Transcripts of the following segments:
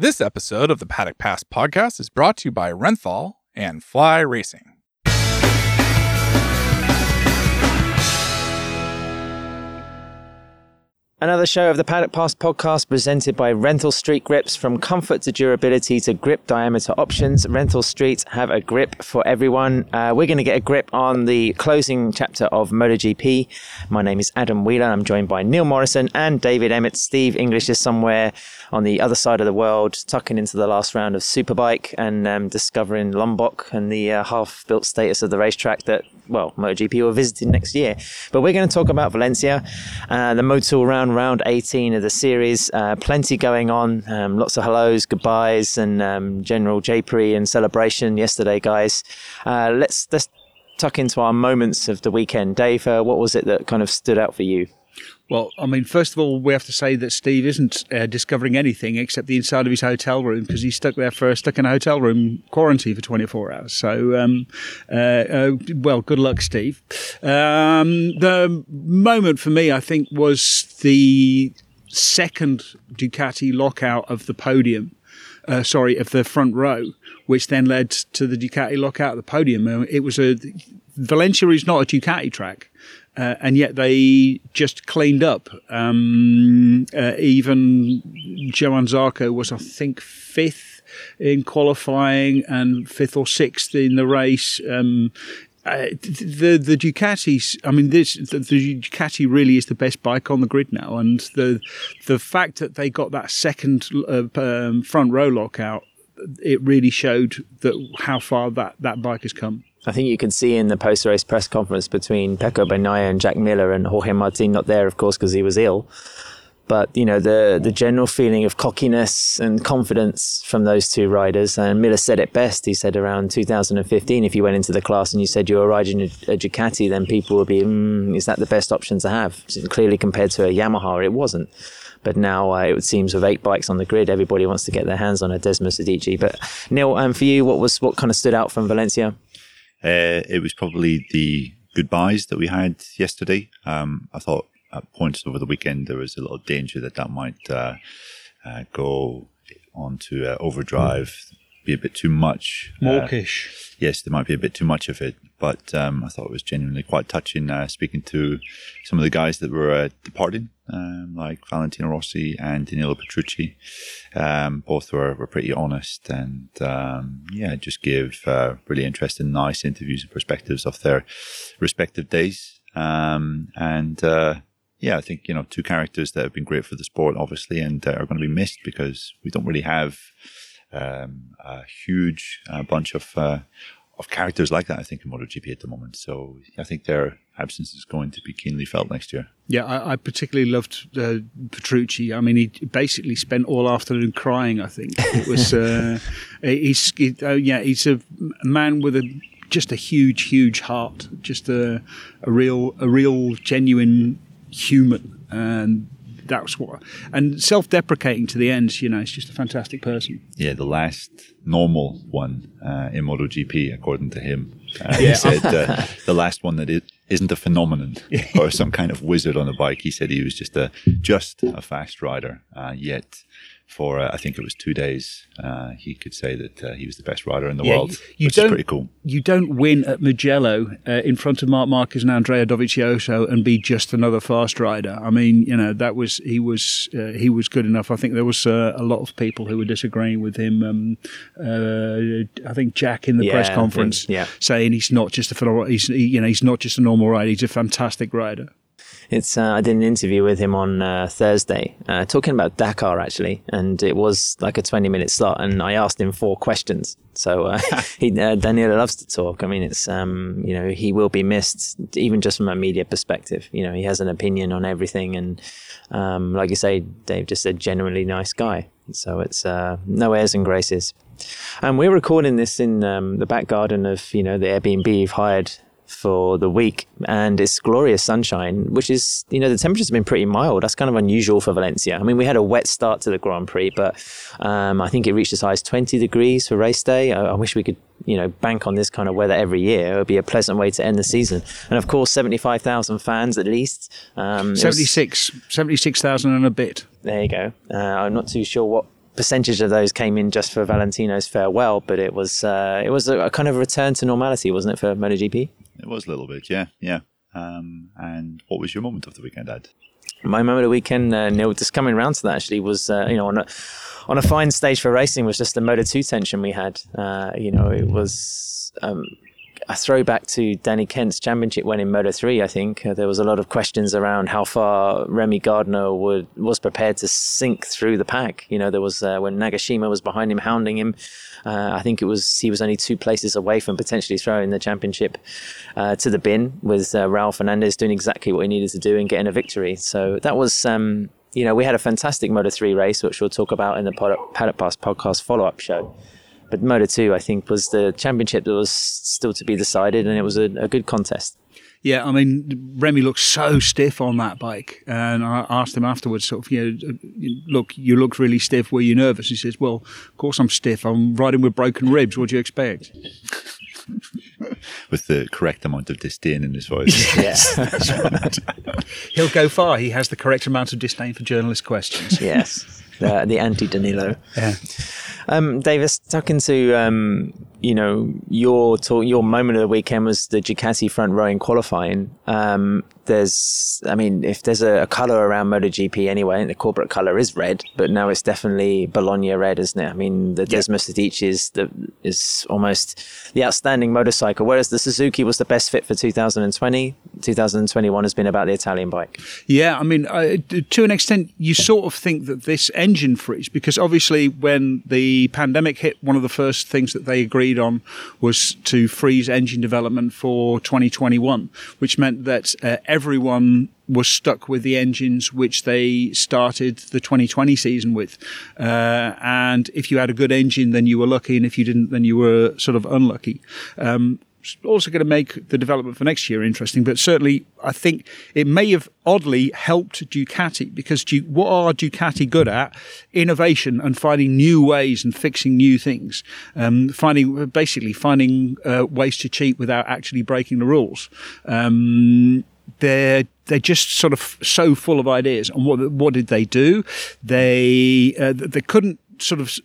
This episode of the Paddock Pass podcast is brought to you by Renthal and Fly Racing. Another show of the Paddock Pass podcast presented by Renthal Street Grips. From comfort to durability to grip diameter options, Renthal Street have a grip for everyone. Uh, we're going to get a grip on the closing chapter of MotoGP. My name is Adam Wheeler. I'm joined by Neil Morrison and David Emmett. Steve English is somewhere on the other side of the world, tucking into the last round of Superbike and um, discovering Lombok and the uh, half built status of the racetrack that, well, MotoGP will visit next year. But we're going to talk about Valencia, uh, the Motul round, round 18 of the series. Uh, plenty going on, um, lots of hellos, goodbyes, and um, general japri and celebration yesterday, guys. Uh, let's, let's tuck into our moments of the weekend. Dave, uh, what was it that kind of stood out for you? Well, I mean, first of all, we have to say that Steve isn't uh, discovering anything except the inside of his hotel room because he's stuck there for stuck in a hotel room quarantine for 24 hours. So, um, uh, uh, well, good luck, Steve. Um, the moment for me, I think, was the second Ducati lockout of the podium. Uh, sorry, of the front row, which then led to the Ducati lockout of the podium. Uh, it was a Valencia is not a Ducati track. Uh, and yet they just cleaned up. Um, uh, even Johann Zarco was, I think, fifth in qualifying and fifth or sixth in the race. Um, uh, the the Ducatis, I mean, this the, the, Ducati really is the best bike on the grid now, and the the fact that they got that second uh, um, front row lockout, it really showed that how far that that bike has come. I think you can see in the post race press conference between Pecco Bagnaia and Jack Miller and Jorge Martin, not there, of course, because he was ill. But, you know, the, the general feeling of cockiness and confidence from those two riders. And Miller said it best. He said around 2015, if you went into the class and you said you were riding a, a Ducati, then people would be, mm, is that the best option to have? Clearly, compared to a Yamaha, it wasn't. But now uh, it seems with eight bikes on the grid, everybody wants to get their hands on a Desmosedici. But Neil, um, for you, what was what kind of stood out from Valencia? Uh, it was probably the goodbyes that we had yesterday. Um, I thought at points over the weekend there was a little danger that that might uh, uh, go onto uh, overdrive, be a bit too much. Uh, Mawkish. yes, there might be a bit too much of it, but um, I thought it was genuinely quite touching uh, speaking to some of the guys that were departing, um, like Valentino Rossi and Danilo Petrucci. Um, both were, were pretty honest and um, yeah, just give uh, really interesting, nice interviews and perspectives of their respective days. Um, and uh, yeah, I think you know two characters that have been great for the sport, obviously, and uh, are going to be missed because we don't really have um, a huge uh, bunch of uh, of characters like that. I think in MotoGP at the moment. So I think their absence is going to be keenly felt next year. Yeah, I, I particularly loved uh, Petrucci. I mean, he basically spent all afternoon crying. I think it was. Uh, he's he, uh, yeah, he's a man with a just a huge, huge heart. Just a a real, a real, genuine human, and that's what. And self-deprecating to the end. You know, he's just a fantastic person. Yeah, the last normal one uh, in MotoGP, according to him. Uh, yeah. He said uh, the last one that it isn't a phenomenon or some kind of wizard on a bike. He said he was just a just a fast rider. Uh, yet for uh, I think it was two days, uh, he could say that uh, he was the best rider in the yeah, world. You, which don't, is pretty cool. You don't win at Mugello uh, in front of Marc Marquez and Andrea Dovizioso and be just another fast rider. I mean, you know that was he was uh, he was good enough. I think there was uh, a lot of people who were disagreeing with him. Um, I think Jack in the yeah, press conference think, yeah. saying he's not just a phenomenal. He's you know he's not just a normal rider. He's a fantastic rider. It's uh, I did an interview with him on uh, Thursday, uh, talking about Dakar actually, and it was like a twenty minute slot, and I asked him four questions. So uh, he uh, Daniel loves to talk. I mean, it's um, you know he will be missed, even just from a media perspective. You know, he has an opinion on everything, and um, like you say, Dave just a genuinely nice guy. So it's uh, no airs and graces. And we're recording this in um, the back garden of you know the Airbnb you've hired for the week, and it's glorious sunshine, which is, you know, the temperature's been pretty mild. That's kind of unusual for Valencia. I mean, we had a wet start to the Grand Prix, but um, I think it reached as high as 20 degrees for race day. I, I wish we could, you know, bank on this kind of weather every year. It would be a pleasant way to end the season. And of course, 75,000 fans at least. Um, 76, 76,000 and a bit. There you go. Uh, I'm not too sure what percentage of those came in just for Valentino's farewell, but it was uh, it was a, a, kind of return to normality, wasn't it, for MotoGP? It was a little bit, yeah, yeah. Um, and what was your moment of the weekend, Ed? My moment of the weekend, uh, Neil, just coming around to that actually was, uh, you know, on a on a fine stage for racing was just the Moto Two tension we had. Uh, you know, it was. Um, a throwback to Danny Kent's championship win in Moto 3, I think. Uh, there was a lot of questions around how far Remy Gardner would, was prepared to sink through the pack. You know, there was uh, when Nagashima was behind him, hounding him. Uh, I think it was he was only two places away from potentially throwing the championship uh, to the bin with uh, Raul Fernandez doing exactly what he needed to do and getting a victory. So that was. Um, you know, we had a fantastic Moto 3 race, which we'll talk about in the Paddock Pass podcast follow up show. But Moto 2, I think, was the championship that was still to be decided, and it was a, a good contest. Yeah, I mean, Remy looked so stiff on that bike, and I asked him afterwards, sort of, you know, uh, look, you looked really stiff. Were you nervous? He says, "Well, of course I'm stiff. I'm riding with broken ribs. What do you expect?" with the correct amount of disdain in his voice. yes, he'll go far. He has the correct amount of disdain for journalist questions. Yes, the anti Danilo. Yeah. Um, Davis, talking to um, you know your talk, your moment of the weekend was the Ducati front row in qualifying. Um, there's, I mean, if there's a, a color around MotoGP anyway, the corporate color is red, but now it's definitely Bologna red, isn't it? I mean, the yeah. Desmos is the is almost the outstanding motorcycle, whereas the Suzuki was the best fit for 2020. 2021 has been about the Italian bike. Yeah, I mean, uh, to an extent, you sort of think that this engine freeze, because obviously when the pandemic hit, one of the first things that they agreed on was to freeze engine development for 2021, which meant that uh, everyone was stuck with the engines which they started the 2020 season with. Uh, and if you had a good engine, then you were lucky, and if you didn't, then you were sort of unlucky. Um, also going to make the development for next year interesting, but certainly I think it may have oddly helped Ducati because what are Ducati good at? Innovation and finding new ways and fixing new things. Um, finding basically finding uh, ways to cheat without actually breaking the rules. Um, they're they're just sort of so full of ideas. And what what did they do? They uh, they couldn't sort of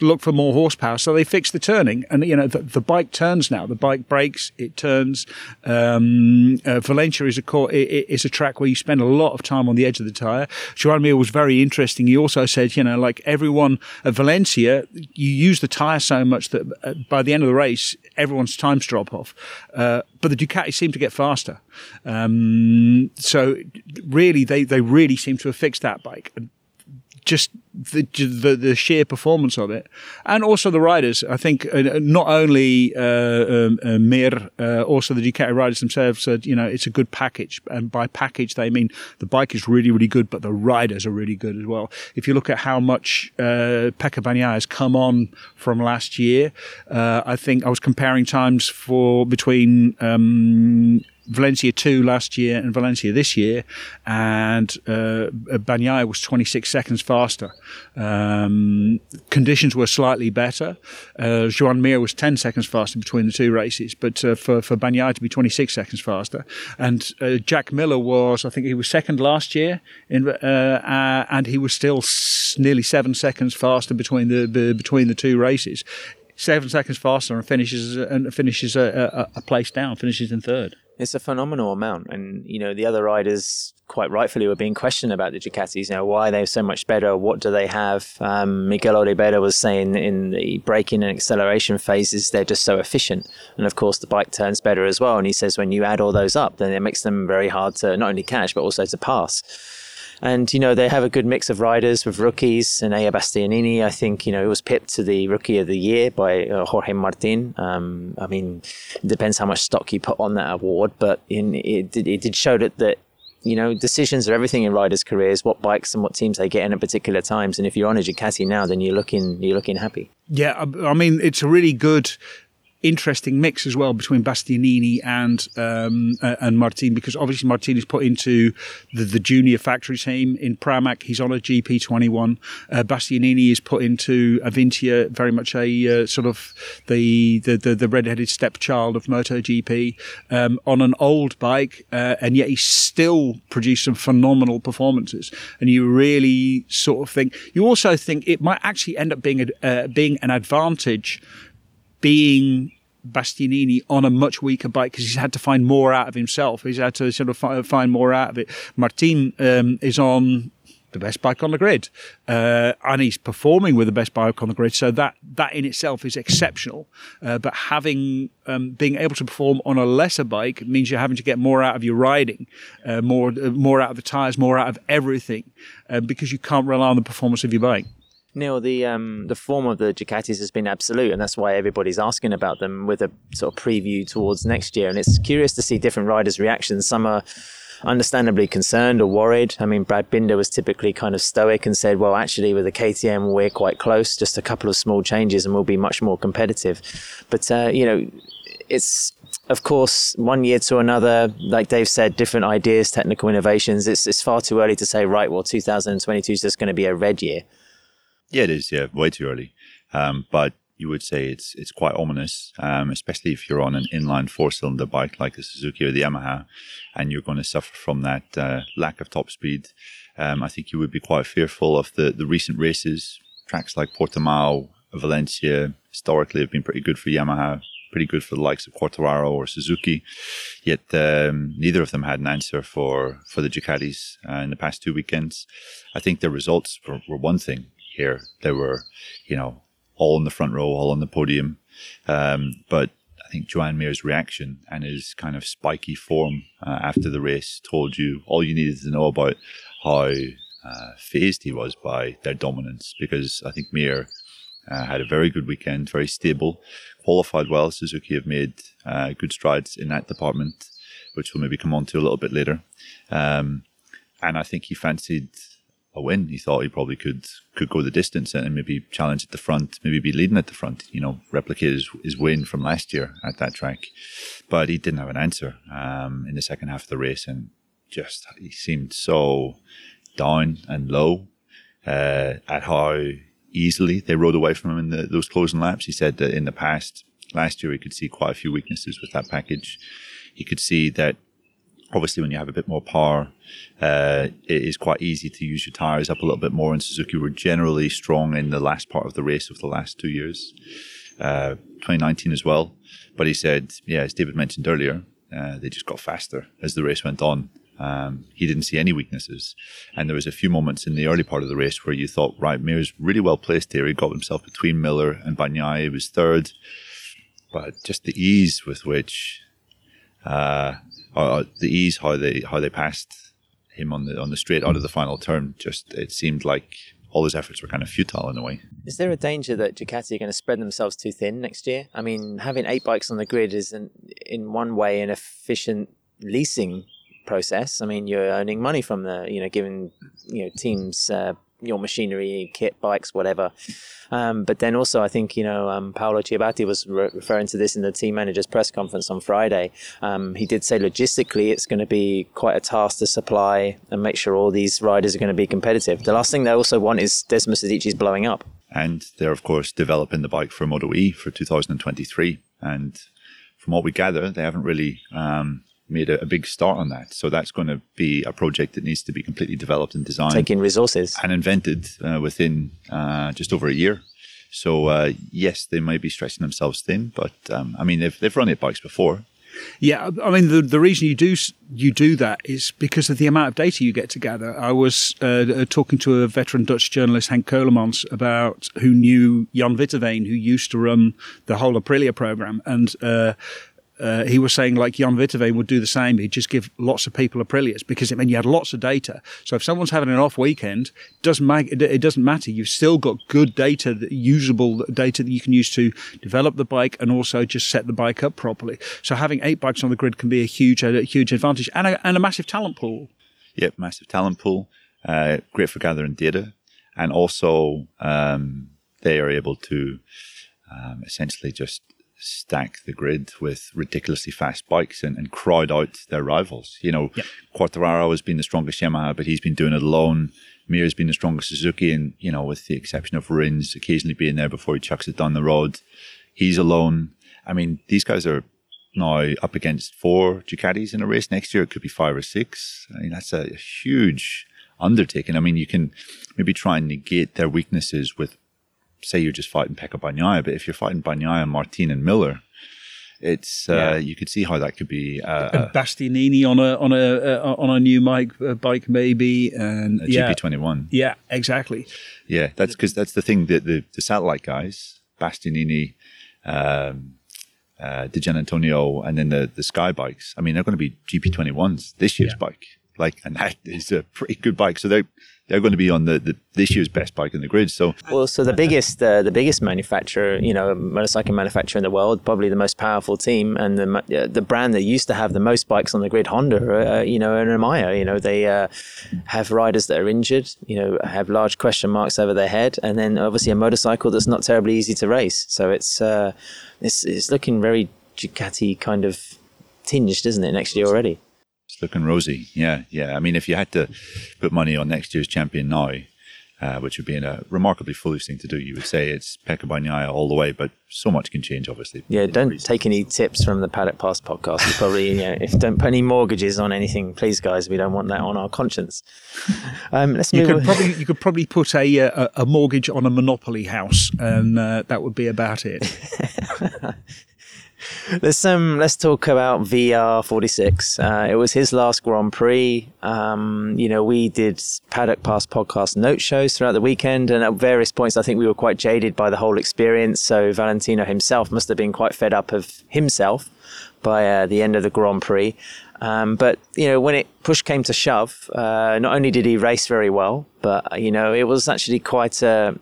look for more horsepower. So they fixed the turning, and you know the, the bike turns now. The bike brakes, it turns. Um, uh, Valencia is a core, it, it's a track where you spend a lot of time on the edge of the tire. Joan was very interesting. He also said, you know, like everyone at Valencia, you use the tire so much that uh, by the end of the race, everyone's times drop off. Uh, but the Ducati seem to get faster. Um, so really, they, they really seem to have fixed that bike just the, the, the sheer performance of it, and also the riders. I think uh, not only uh, um, uh, Mir, uh, also the Ducati riders themselves said, you know, it's a good package, and by package they mean the bike is really really good, but the riders are really good as well. If you look at how much uh, Pecco Bagnaia has come on from last year, uh, I think I was comparing times for between. Um, Valencia 2 last year and Valencia this year, and uh, was 26 seconds faster. Um, conditions were slightly better. Uh, Joan Mir was 10 seconds faster between the two races, but uh, for, for to be 26 seconds faster. And uh, Jack Miller was, I think he was second last year, in, uh, uh, and he was still s- nearly seven seconds faster between the, the between the two races seven seconds faster and finishes and finishes a, a, a, place down, finishes in third. It's a phenomenal amount, and you know the other riders quite rightfully were being questioned about the Ducatis. You know why they're so much better. What do they have? Um, Miguel Oliveira was saying in the braking and acceleration phases they're just so efficient, and of course the bike turns better as well. And he says when you add all those up, then it makes them very hard to not only catch but also to pass. And, you know, they have a good mix of riders with rookies. And Enea Bastianini, I think, you know, it was pipped to the Rookie of the Year by uh, Jorge Martin. Um, I mean, it depends how much stock you put on that award, but in, it, it did show that, that you know, decisions are everything in riders' careers. What bikes and what teams they get in at particular times, and if you're on a Ducati now, then you're looking you're looking happy. Yeah, I mean, it's a really good interesting mix as well between Bastianini and um, uh, and Martin because obviously Martin is put into the, the junior factory team in Pramac. He's on a GP21. Uh, Bastianini is put into Avintia, very much a uh, sort of the the the, the red-headed stepchild of MotoGP um, on an old bike, uh, and yet he still produced some phenomenal performances. And you really sort of think you also think it might actually end up being a, uh, being an advantage being Bastianini on a much weaker bike because he's had to find more out of himself. He's had to sort of fi- find more out of it. Martin um, is on the best bike on the grid, uh, and he's performing with the best bike on the grid. So that that in itself is exceptional. Uh, but having um, being able to perform on a lesser bike means you're having to get more out of your riding, uh, more uh, more out of the tires, more out of everything, uh, because you can't rely on the performance of your bike. Neil, the um, the form of the Ducatis has been absolute, and that's why everybody's asking about them with a sort of preview towards next year. And it's curious to see different riders' reactions. Some are understandably concerned or worried. I mean, Brad Binder was typically kind of stoic and said, "Well, actually, with the KTM, we're quite close. Just a couple of small changes, and we'll be much more competitive." But uh, you know, it's of course, one year to another, like Dave said, different ideas, technical innovations. It's, it's far too early to say, right, well, 2022 is just going to be a red year. Yeah, it is. Yeah, way too early. Um, but you would say it's it's quite ominous, um, especially if you're on an inline four-cylinder bike like the Suzuki or the Yamaha, and you're going to suffer from that uh, lack of top speed. Um, I think you would be quite fearful of the the recent races. Tracks like Portimao, Valencia, historically have been pretty good for Yamaha, pretty good for the likes of Quartararo or Suzuki. Yet um, neither of them had an answer for for the Ducatis uh, in the past two weekends. I think the results were, were one thing here. They were, you know, all in the front row, all on the podium. Um, but I think Joan Mir's reaction and his kind of spiky form uh, after the race told you all you needed to know about how uh, fazed he was by their dominance. Because I think Mir uh, had a very good weekend, very stable, qualified well. Suzuki have made uh, good strides in that department, which we'll maybe come on to a little bit later. Um, and I think he fancied a win. He thought he probably could could go the distance and maybe challenge at the front, maybe be leading at the front. You know, replicate his, his win from last year at that track, but he didn't have an answer um, in the second half of the race, and just he seemed so down and low uh, at how easily they rode away from him in the, those closing laps. He said that in the past, last year, he could see quite a few weaknesses with that package. He could see that obviously when you have a bit more power, uh, it is quite easy to use your tires up a little bit more. And Suzuki were generally strong in the last part of the race of the last two years, uh, 2019 as well. But he said, yeah, as David mentioned earlier, uh, they just got faster as the race went on. Um, he didn't see any weaknesses. And there was a few moments in the early part of the race where you thought, right, Mir's really well placed here. He got himself between Miller and Bagnaia. He was third. But just the ease with which uh, uh, the ease how they how they passed him on the on the straight out of the final turn. Just it seemed like all his efforts were kind of futile in a way. Is there a danger that Ducati are going to spread themselves too thin next year? I mean, having eight bikes on the grid is an, in one way an efficient leasing process. I mean, you're earning money from the you know giving you know teams uh, your machinery, kit, bikes, whatever. Um, but then also, I think, you know, um, Paolo Ciabatti was re- referring to this in the team manager's press conference on Friday. Um, he did say logistically it's going to be quite a task to supply and make sure all these riders are going to be competitive. The last thing they also want is Desmosedici's blowing up. And they're, of course, developing the bike for Moto E for 2023. And from what we gather, they haven't really um, made a, a, big start on that. So that's going to be a project that needs to be completely developed and designed, taking resources and invented uh, within uh, just over a year. So uh, yes, they might be stretching themselves thin, but um, I mean they've they've run eight bikes before. Yeah, I mean the the reason you do you do that is because of the amount of data you get to gather. I was uh, uh talking to a veteran Dutch journalist, Henk Keulemans, about who knew Jan Witteveen, who used to run the whole Aprilia program, and uh, he was saying like Jan Witteveen would do the same. He'd just give lots of people Aprilias because it meant you had lots of data. So if someone's having an off weekend, doesn't make, it doesn't matter. You've still got good data, usable data that you can use to develop the bike and also just set the bike up properly. So having eight bikes on the grid can be a huge, a huge advantage and a, and a massive talent pool. Yep, massive talent pool. Uh, great for gathering data, and also um, they are able to um, essentially just stack the grid with ridiculously fast bikes and, and crowd out their rivals. You know, Yep. Quartararo has been the strongest Yamaha, but he's been doing it alone. Mir's been the strongest Suzuki, and you know, with the exception of Rins occasionally being there before he chucks it down the road, he's alone. I mean, these guys are now up against four Ducatis in a race. Next year, it could be five or six. I mean, that's a, a huge undertaking. I mean, you can maybe try and negate their weaknesses with, say, you're just fighting Pecco Bagnaia, but if you're fighting Bagnaia, Martin, and Miller, it's uh, Yeah. you could see how that could be uh, And Bastianini on a on a uh, on a new bike uh, bike maybe and a yeah GP21. yeah exactly Yeah, that's because that's the thing that the, the satellite guys, Bastianini, um, uh, Di Giannantonio, and then the the Sky bikes. I mean, they're going to be GP21s this year's Yeah. bike. Like, and that is a pretty good bike. So they're they're going to be on the, the this year's best bike in the grid. So Well, so the biggest, uh, the biggest manufacturer, you know, motorcycle manufacturer in the world, probably the most powerful team, and the uh, the brand that used to have the most bikes on the grid, Honda, uh, you know, and Amaya, you know, they uh, have riders that are injured, you know, have large question marks over their head, and then obviously a motorcycle that's not terribly easy to race. So it's uh, it's it's looking very Ducati kind of tinged, isn't it, next year already? It's looking rosy. Yeah, yeah. I mean, if you had to put money on next year's champion now, uh, which would be a remarkably foolish thing to do, you would say it's Pecco Bagnaia all the way. But so much can change, obviously. Yeah, don't take any tips from the Paddock Pass podcast. You probably, you know, if don't put any mortgages on anything, please, guys. We don't want that on our conscience. Um, let's you move. could on. probably you could probably put a uh, a, a mortgage on a monopoly house and uh, that would be about it let's um, let's talk about VR forty six. Uh, it was his last Grand Prix. Um, you know, we did Paddock Pass podcast note shows throughout the weekend, and at various points, I think we were quite jaded by the whole experience. So Valentino himself must have been quite fed up of himself by uh, the end of the Grand Prix. Um, but you know, when it push came to shove, uh, not only did he race very well, but you know, it was actually quite a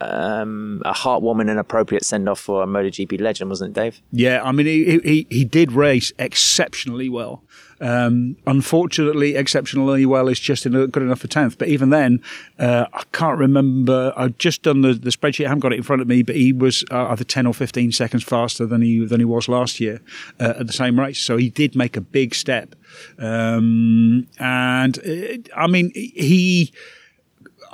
um, a heartwarming and appropriate send off for a MotoGP legend, wasn't it, Dave? Yeah, I mean, he he, he did race exceptionally well. Um, unfortunately, exceptionally well is just good enough for tenth. But even then, uh, I can't remember. I've just done the, the spreadsheet. I haven't got it in front of me, but he was uh, either ten or fifteen seconds faster than he than he was last year uh, at the same race. So he did make a big step. Um, and uh, I mean, he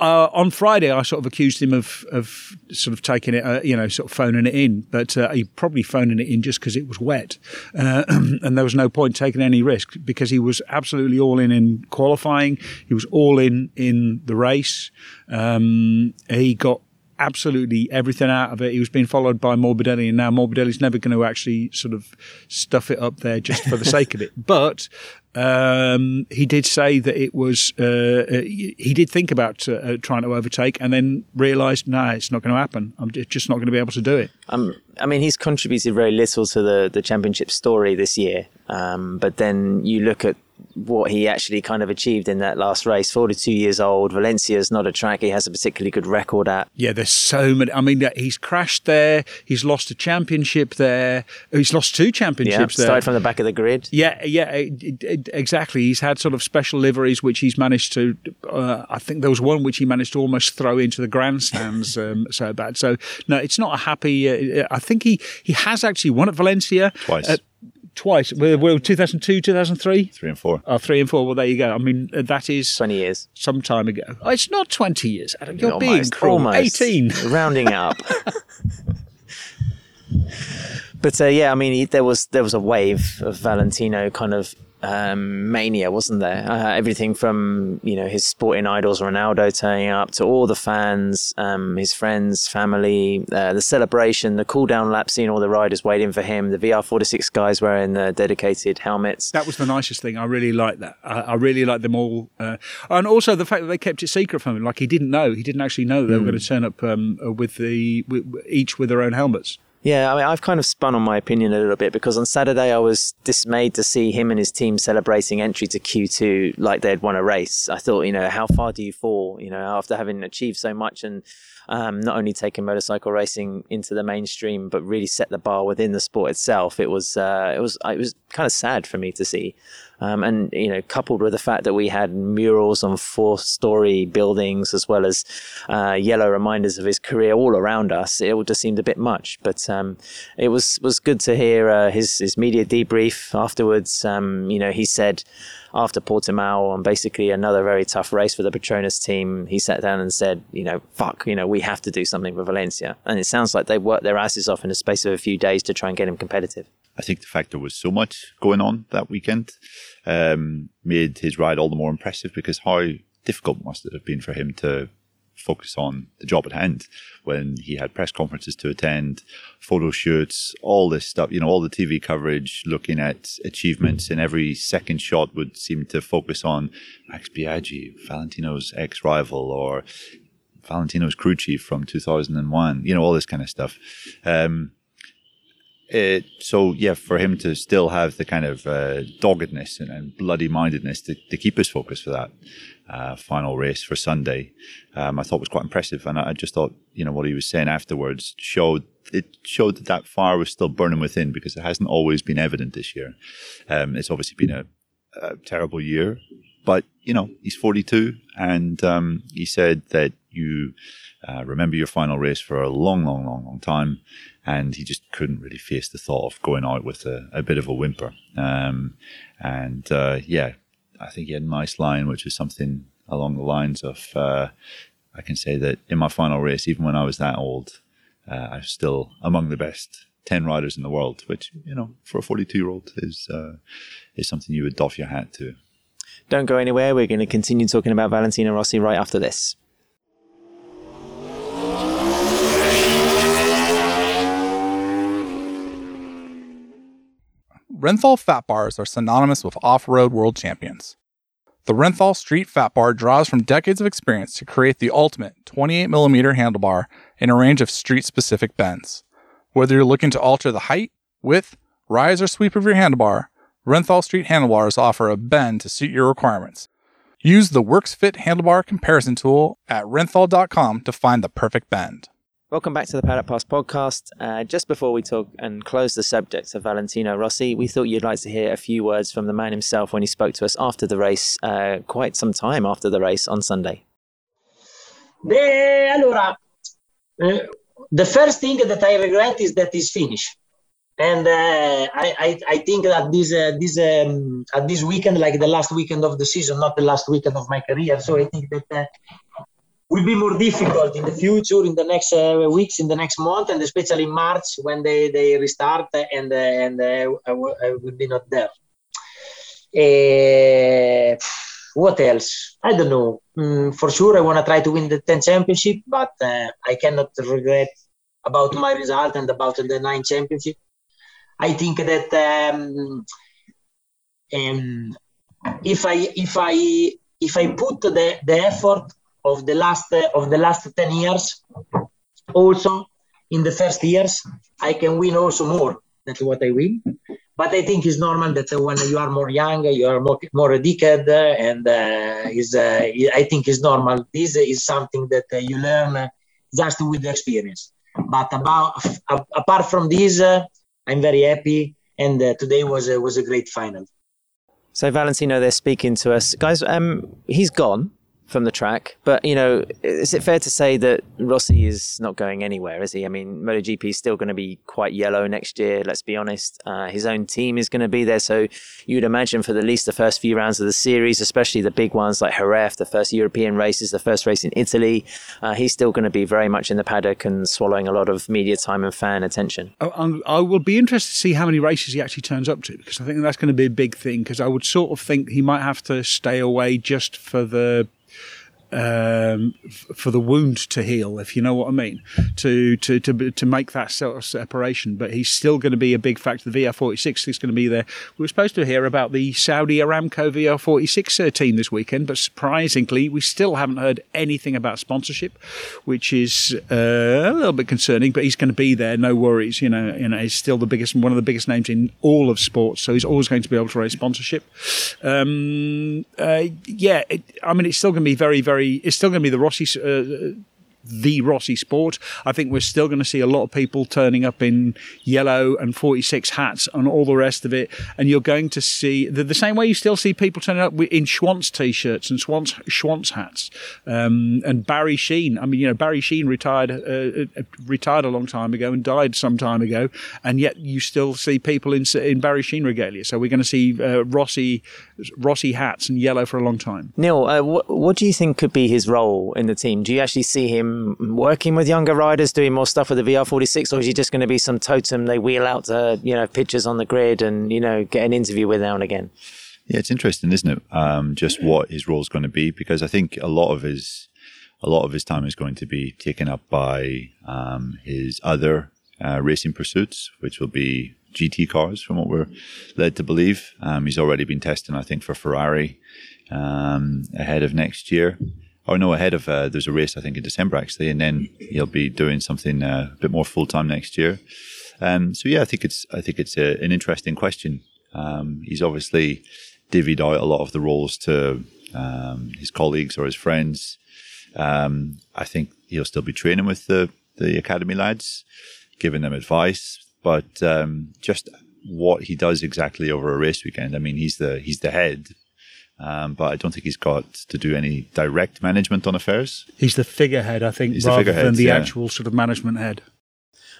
uh, on Friday, I sort of accused him of of sort of taking it, uh, you know, sort of phoning it in, but uh, he probably phoning it in just because it was wet, uh, and there was no point taking any risk because he was absolutely all in in qualifying. He was all in in the race. Um, he got absolutely everything out of it. He was being followed by Morbidelli, and now Morbidelli's never going to actually sort of stuff it up there just for the sake of it. But um, he did say that it was. Uh, uh, he did think about uh, uh, trying to overtake, and then realised, no, it's not going to happen. I'm just not going to be able to do it. Um, I mean, he's contributed very little to the, the championship story this year. Um, but then you look at what he actually kind of achieved in that last race. 42 years old. Valencia's not a track he has a particularly good record at. Yeah, there's so many. I mean, he's crashed there. He's lost a championship there. He's lost two Yeah, championships there. started from the back of the grid. Yeah, yeah, it- it- exactly. He's had sort of special liveries which he's managed to. Uh, I think there was one which he managed to almost throw into the grandstands. um, so bad. So no, it's not a happy. Uh, I think he he has actually won at Valencia Twice. Uh, twice. Well, well, 2002, 2003. Three and four. Oh, three and four. Well, there you go. I mean, uh, that is 20 years. some time ago. Oh, it's not 20 years. Adam. You're being almost, cruel. almost. 18. rounding it up. but uh, yeah, I mean, there was there was a wave of Valentino kind of um, mania, wasn't there? Uh, everything from you know his sporting idols Ronaldo turning up to all the fans, um, his friends, family, uh, the celebration, the cool down lap, seeing all the riders waiting for him, the VR46 guys wearing the dedicated helmets. That was the nicest thing. I really liked that. I, I really liked them all, uh, and also the fact that they kept it secret from him. Like he didn't know. He didn't actually know they were going to turn up um, with the with, each with their own helmets. Yeah, I mean, I've kind of spun on my opinion a little bit because on Saturday I was dismayed to see him and his team celebrating entry to Q2 like they'd won a race. I thought, you know, how far do you fall, you know, after having achieved so much? And um, not only taking motorcycle racing into the mainstream, but really set the bar within the sport itself. It was uh, it was it was kind of sad for me to see. Um, and you know, coupled with the fact that we had murals on four-story buildings as well as uh, yellow reminders of his career all around us, it all just seemed a bit much. But um, it was was good to hear uh, his his media debrief afterwards. Um, you know, he said after Portimao and basically another very tough race for the Petronas team, he sat down and said, you know, fuck, you know, we have to do something for Valencia. And it sounds like they worked their asses off in the space of a few days to try and get him competitive. I think the fact there was so much going on that weekend um, made his ride all the more impressive because how difficult must it have been for him to focus on the job at hand when he had press conferences to attend, photo shoots, all this stuff, you know, all the TV coverage, looking at achievements, and every second shot would seem to focus on Max Biaggi, Valentino's ex rival, or Valentino's crew chief from 2001, you know, all this kind of stuff. Um, it, so yeah, for him to still have the kind of uh, doggedness and, and bloody mindedness to, to, keep his focus for that uh, final race for Sunday, um, I thought was quite impressive. And I, I, just thought, you know, what he was saying afterwards showed it showed that that fire was still burning within because it hasn't always been evident this year. Um, it's obviously been a, a, terrible year, but you know, he's 42, and um, he said that you uh, remember your final race for a long, long, long, long time and he just couldn't really face the thought of going out with a, a bit of a whimper. Um, and uh, yeah, I think he had a nice line, which was something along the lines of, uh, "I can say that in my final race, even when I was that old, uh, I was still among the best." 10 riders in the world, which, you know, for a 42 year old is, uh, is something you would doff your hat to. Don't go anywhere. We're going to continue talking about Valentino Rossi right after this. Renthal fat bars are synonymous with off road world champions. The Renthal Street Fat Bar draws from decades of experience to create the ultimate 28mm handlebar in a range of street specific bends. Whether you're looking to alter the height, width, rise, or sweep of your handlebar, Renthal Street handlebars offer a bend to suit your requirements. Use the WorksFit handlebar comparison tool at renthal.com to find the perfect bend. Welcome back to the Paddock Pass podcast. Uh, just before we talk and close the subject of Valentino Rossi, we thought you'd like to hear a few words from the man himself when he spoke to us after the race, uh, quite some time after the race on Sunday. The, allora, uh, the first thing that I regret is that it's finished. And uh, I, I, I, think that this uh, this um, at this weekend, like the last weekend of the season, not the last weekend of my career. So I think that uh, will be more difficult in the future, in the next uh, weeks, in the next month, and especially March when they, they restart and uh, and uh, I, w- I will be not there. Uh, what else? I don't know. Mm, for sure, I want to try to win the 10 championship, but uh, I cannot regret about my result and about the nine championship. I think that um, um, if I if I if I put the, the effort of the last uh, of the last 10 years. Also in the first years i can win also more. Than what i win. But i think it's normal that when you are more young you are more more addicted and uh, is uh, i think it's normal. This is something that uh, you learn just with the experience. But about apart from this uh, i'm very happy and uh, today was was a great final. So valentino they're speaking to us. Guys um he's gone from the track. But you know, is it fair to say that Rossi is not going anywhere? Is he? I mean, MotoGP is still going to be quite yellow next year. Let's be honest. Uh, his own team is going to be there, so you'd imagine for at least the first few rounds of the series, especially the big ones like Jerez, the first European races, the first race in Italy, uh, he's still going to be very much in the paddock and swallowing a lot of media time and fan attention. I, I will be interested to see how many races he actually turns up to because I think that's going to be a big thing. Because I would sort of think he might have to stay away just for the um, for the wound to heal, if you know what I mean, to to to to make that sort of separation. But he's still going to be a big factor. The VR46 is going to be there. We were supposed to hear about the Saudi Aramco VR46 uh, team this weekend, but surprisingly, we still haven't heard anything about sponsorship, which is uh, a little bit concerning. But he's going to be there, no worries. You know, you know, he's still the biggest, one of the biggest names in all of sports, so he's always going to be able to raise sponsorship. Um, uh, yeah, it, I mean, it's still going to be very, very very. It's still going to be the Rossi uh, the Rossi sport. I think we're still going to see a lot of people turning up in yellow and 46 hats and all the rest of it. And you're going to see the, the same way you still see people turning up in Schwantz t-shirts and Schwantz, Schwantz hats. Um, and Barry Sheene, I mean, you know, Barry Sheene retired uh, uh, retired a long time ago and died some time ago, and yet you still see people in in Barry Sheene regalia. So we're going to see uh, Rossi Rossi hats and yellow for a long time. Neil, uh, what, what do you think could be his role in the team? Do you actually see him working with younger riders, doing more stuff with the VR46, or is he just going to be some totem they wheel out, uh, you know, pictures on the grid and you know get an interview with now and again? Yeah, it's interesting, isn't it? Um, just what his role is going to be, because I think a lot of his a lot of his time is going to be taken up by um, his other uh, racing pursuits, which will be GT cars, from what we're led to believe. Um, he's already been testing, I think, for Ferrari um, ahead of next year. Or no, ahead of uh, there's a race I think in December actually, and then he'll be doing something uh, a bit more full time next year. Um, so yeah, I think it's I think it's a, an interesting question. Um, he's obviously divvied out a lot of the roles to um, his colleagues or his friends. Um, I think he'll still be training with the the academy lads, giving them advice, but um, just what he does exactly over a race weekend. I mean, he's the he's the head, um, but I don't think he's got to do any direct management on affairs. He's the figurehead, I think, he's rather the than the yeah. actual sort of management head.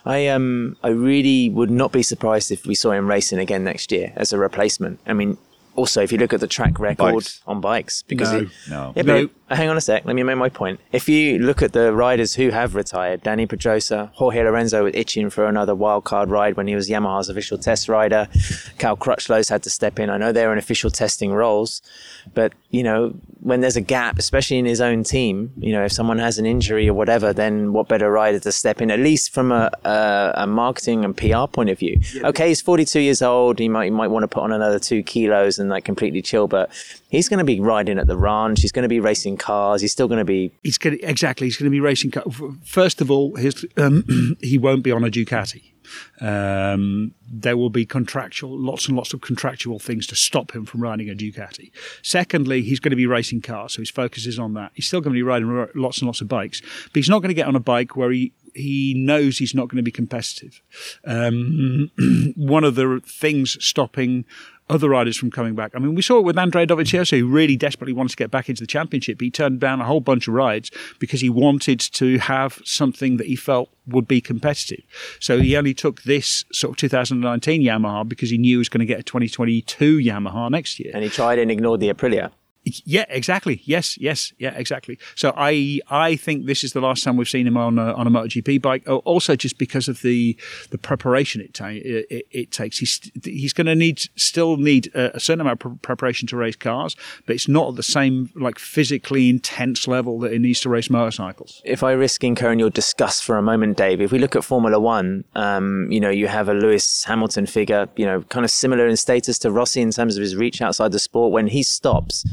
I um I really would not be surprised if we saw him racing again next year as a replacement. I mean, also if you look at the track record bikes. on bikes, because no, it, no. yeah, no. hang on a sec, let me make my point. If you look at the riders who have retired, Dani Pedrosa, Jorge Lorenzo was itching for another wildcard ride when he was Yamaha's official test rider. Cal Crutchlow's had to step in. I know they're in official testing roles, but you know when there's a gap, especially in his own team, you know if someone has an injury or whatever, then what better rider to step in? At least from a, a, a marketing and PR point of view. Yeah. Okay, he's 42 years old. He might he might want to put on another two kilos and like completely chill, but he's going to be riding at the ranch. He's going to be racing cars. He's still going to be. He's going to, exactly. He's going to be racing. cars. First of all, his um, he won't be on a Ducati. Um, there will be contractual, lots and lots of contractual things to stop him from riding a Ducati. Secondly, he's going to be racing cars, so his focus is on that. He's still going to be riding lots and lots of bikes, but he's not going to get on a bike where he he knows he's not going to be competitive. Um, one of the things stopping other riders from coming back. I mean, we saw it with Andrea Dovizioso, who really desperately wanted to get back into the championship. He turned down a whole bunch of rides because he wanted to have something that he felt would be competitive. So he only took this sort of 2019 Yamaha because he knew he was going to get a 2022 Yamaha next year. And he tried and ignored the Aprilia. Yeah, exactly. Yes, yes, yeah, exactly. So I I think this is the last time we've seen him on a, on a MotoGP bike. Oh, also, just because of the the preparation it, ta- it, it takes, he's he's going to need still need a, a certain amount of preparation to race cars, but it's not at the same like physically intense level that it needs to race motorcycles. If I risk incurring your disgust for a moment, Dave, if we look at Formula One, um, you know, you have a Lewis Hamilton figure, you know, kind of similar in status to Rossi in terms of his reach outside the sport. When he stops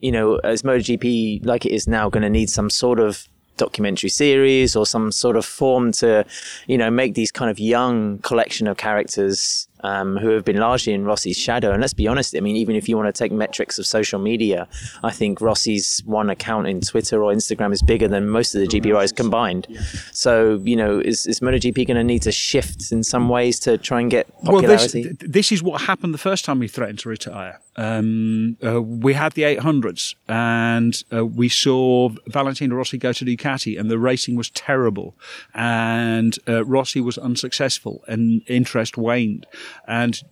you know, is MotoGP like it is now going to need some sort of documentary series or some sort of form to, you know, make these kind of young collection of characters um, who have been largely in Rossi's shadow. And let's be honest, I mean, even if you want to take metrics of social media, I think Rossi's one account in Twitter or Instagram is bigger than most of the GP riders combined. So, you know, is, is MotoGP going to need to shift in some ways to try and get popularity? Well, this, this is what happened the first time we threatened to retire. Um, uh, we had the 800s and uh, we saw Valentino Rossi go to Ducati and the racing was terrible and uh, Rossi was unsuccessful and interest waned and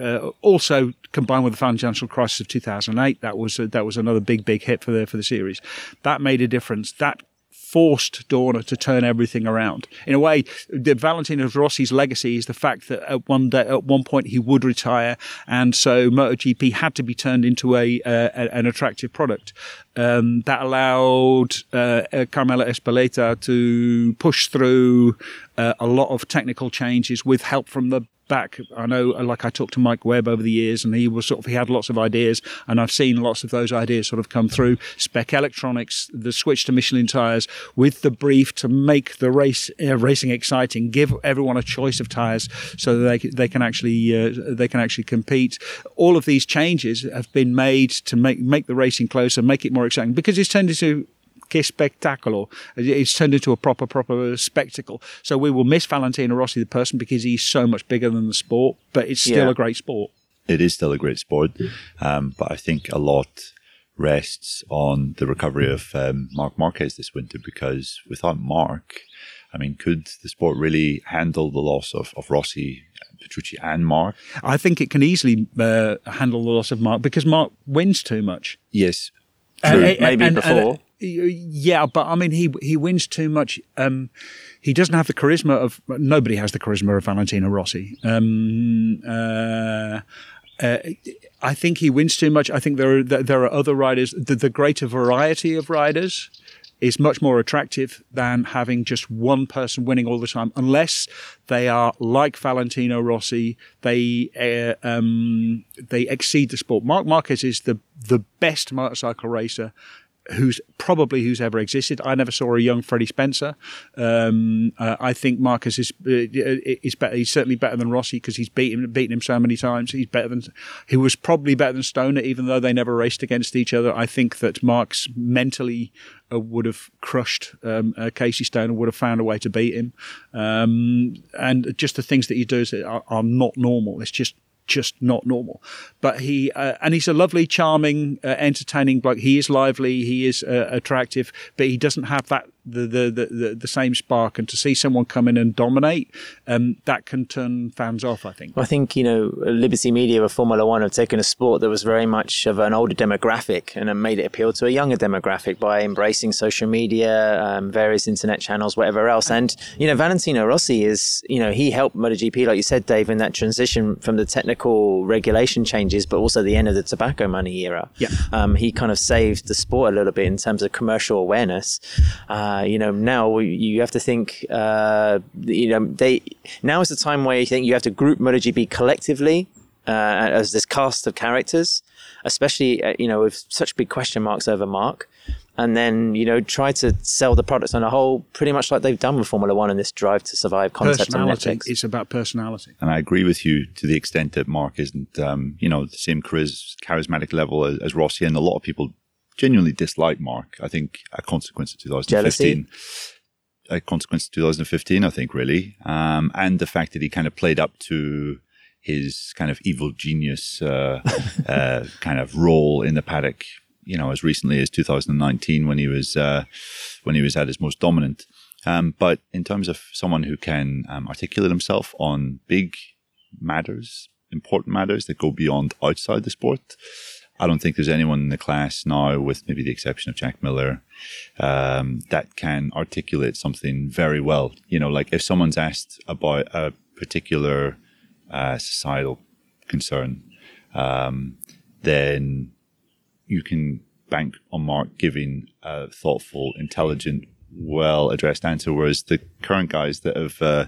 uh, also combined with the financial crisis of 2008, that was that was another big big hit for the for the series. That made a difference. That forced Dorna to turn everything around. In a way, the Valentino Rossi's legacy is the fact that at one day, at one point he would retire, and so MotoGP had to be turned into a, uh, an attractive product. Um, that allowed uh, Carmelo Ezpeleta to push through uh, a lot of technical changes with help from the back. I know, like I talked to Mike Webb over the years, and he was sort of he had lots of ideas, and I've seen lots of those ideas sort of come through. Spec electronics, the switch to Michelin tires, with the brief to make the race uh, racing exciting, give everyone a choice of tires so that they they can actually uh, they can actually compete. All of these changes have been made to make make the racing closer, make it more exciting because it's turned into che spettacolo. It's turned into a proper, proper spectacle. So we will miss Valentino Rossi, the person, because he's so much bigger than the sport, but it's still Yeah. a great sport. it is still a great sport, um, but I think a lot rests on the recovery of um, Marc Marquez this winter because without Marc, I mean, could the sport really handle the loss of, of Rossi, Petrucci, and Marc? I think it can easily uh, handle the loss of Marc because Marc wins too much. Yes, True, Uh, maybe before. Yeah, but I mean, he he wins too much. Um, he doesn't have the charisma of nobody has the charisma of Valentino Rossi. Um, uh, uh, I think he wins too much. I think there are there are other riders. The, the greater variety of riders is much more attractive than having just one person winning all the time, unless they are like Valentino Rossi. They uh, um, they exceed the sport. Marc Marquez is the the best motorcycle racer who's probably who's ever existed. I never saw a young Freddie Spencer. Um, uh, I think Marquez is uh, is better. He's certainly better than Rossi because he's beaten beaten him so many times. He's better than he was probably better than Stoner, even though they never raced against each other. I think that Marks mentally uh, would have crushed um, uh, Casey Stoner, would have found a way to beat him. Um, and just the things that he does are, are not normal. It's just just not normal. But he uh, and he's a lovely, charming, uh, entertaining bloke. He is lively, he is uh, attractive, but he doesn't have that the the, the the same spark. And to see someone come in and dominate, um, that can turn fans off. I think. I think, you know, Liberty Media with Formula One have taken a sport that was very much of an older demographic and have made it appeal to a younger demographic by embracing social media, um, various internet channels, whatever else. And, you know, Valentino Rossi is, you know, he helped MotoGP, like you said, Dave, in that transition from the technical regulation changes, but also the end of the tobacco money era. Yeah. Um, he kind of saved the sport a little bit in terms of commercial awareness. Uh, you know, now you have to think, uh, you know, they now is the time where you think you have to group MotoGP collectively uh, as this cast of characters, especially uh, you know with such big question marks over Marc, and then you know try to sell the products on a whole, pretty much like they've done with Formula One and this Drive to Survive concept on Personality. Netflix. It's about personality. And I agree with you to the extent that Marc isn't, um, you know, the same chariz- charismatic level as, as Rossi, and a lot of people genuinely dislike Marc. I think a consequence of 2015. A consequence of 2015, I think, really, um, and the fact that he kind of played up to his kind of evil genius uh, uh, kind of role in the paddock. You know, as recently as 2019, when he was uh, when he was at his most dominant. Um, but in terms of someone who can um, articulate himself on big matters, important matters that go beyond outside the sport, I don't think there's anyone in the class now, with maybe the exception of Jack Miller, um, that can articulate something very well. You know, like if someone's asked about a particular uh, societal concern, um, then you can bank on Mark giving a thoughtful, intelligent, well addressed answer. Whereas the current guys that have uh,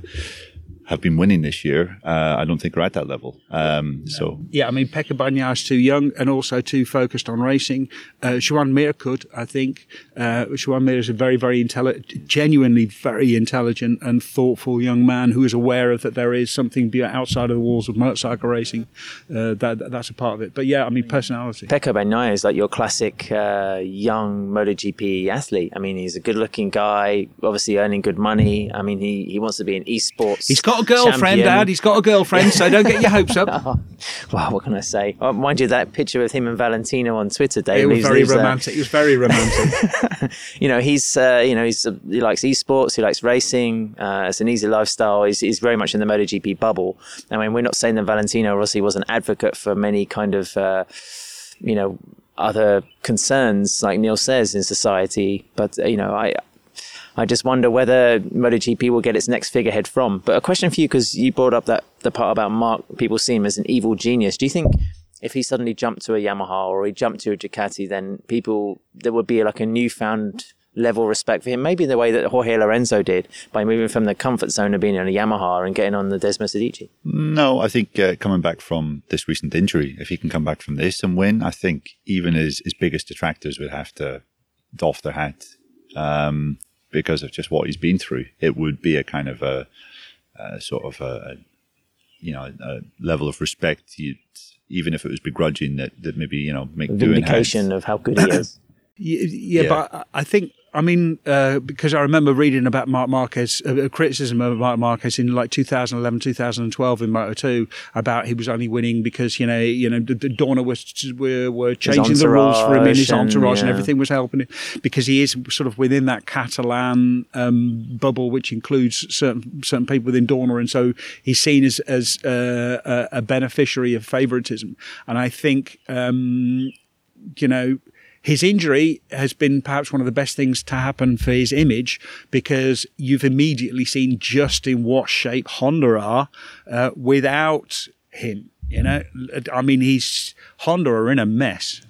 have been winning this year, uh, I don't think are at that level. Um, so Yeah, I mean, Pecco Bagnaia is too young and also too focused on racing. Uh, Joan Mir could, I think. Uh, Joan Mir is a very, very intelligent, genuinely very intelligent and thoughtful young man who is aware of that there is something be- outside of the walls of motorcycle racing. Uh, that, that's a part of it. But yeah, I mean, personality. Pecco Bagnaia is like your classic uh, young MotoGP athlete. I mean, he's a good-looking guy, obviously earning good money. I mean, he, he wants to be an esports. He's got a girlfriend, champion. Dad. He's got a girlfriend, so don't get your hopes up. Wow, what can I say? Oh, mind you, that picture of him and Valentino on Twitter, Dave, It was leaves- very leaves, uh, romantic. It was very romantic. you know, he's uh, you know he's he likes esports, he likes racing. Uh, it's an easy lifestyle. He's, he's very much in the MotoGP bubble. I mean, we're not saying that Valentino Rossi was an advocate for many kind of uh, you know other concerns like Neil says in society, but uh, you know I. I just wonder whether MotoGP will get its next figurehead from. But a question for you, because you brought up that the part about Marc, people see him as an evil genius. Do you think if he suddenly jumped to a Yamaha or he jumped to a Ducati, then people there would be like a newfound level of respect for him, maybe in the way that Jorge Lorenzo did by moving from the comfort zone of being on a Yamaha and getting on the Desmosedici. No, I think uh, coming back from this recent injury, if he can come back from this and win, I think even his, his biggest detractors would have to doff their hat um, because of just what he's been through. It would be a kind of a, a sort of a, a you know a level of respect, you'd, even if it was begrudging that, that maybe you know Mick Doohan had. Vindication of how good he is. Yeah, yeah, Yeah. but I- I think I mean, uh, because I remember reading about Marc Marquez, uh, criticism of Marc Marquez in like 2011, 2012 in Moto 2 about he was only winning because, you know, you know, the, the Dorna was, were, were changing the rules for him in his entourage and, and everything was helping him because he is sort of within that Catalan um, bubble, which includes certain certain people within Dorna. And so he's seen as, as uh, a, a beneficiary of favoritism. And I think, um, you know, his injury has been perhaps one of the best things to happen for his image because you've immediately seen just in what shape Honda are uh, without him. You know, I mean, he's Honda are in a mess.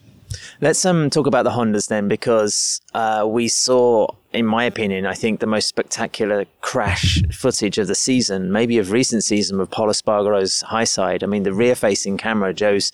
Let's um talk about the Hondas then, because uh, we saw, in my opinion, I think the most spectacular crash footage of the season, maybe of recent season, with Pol Espargaro's high side. I mean, the rear-facing camera shows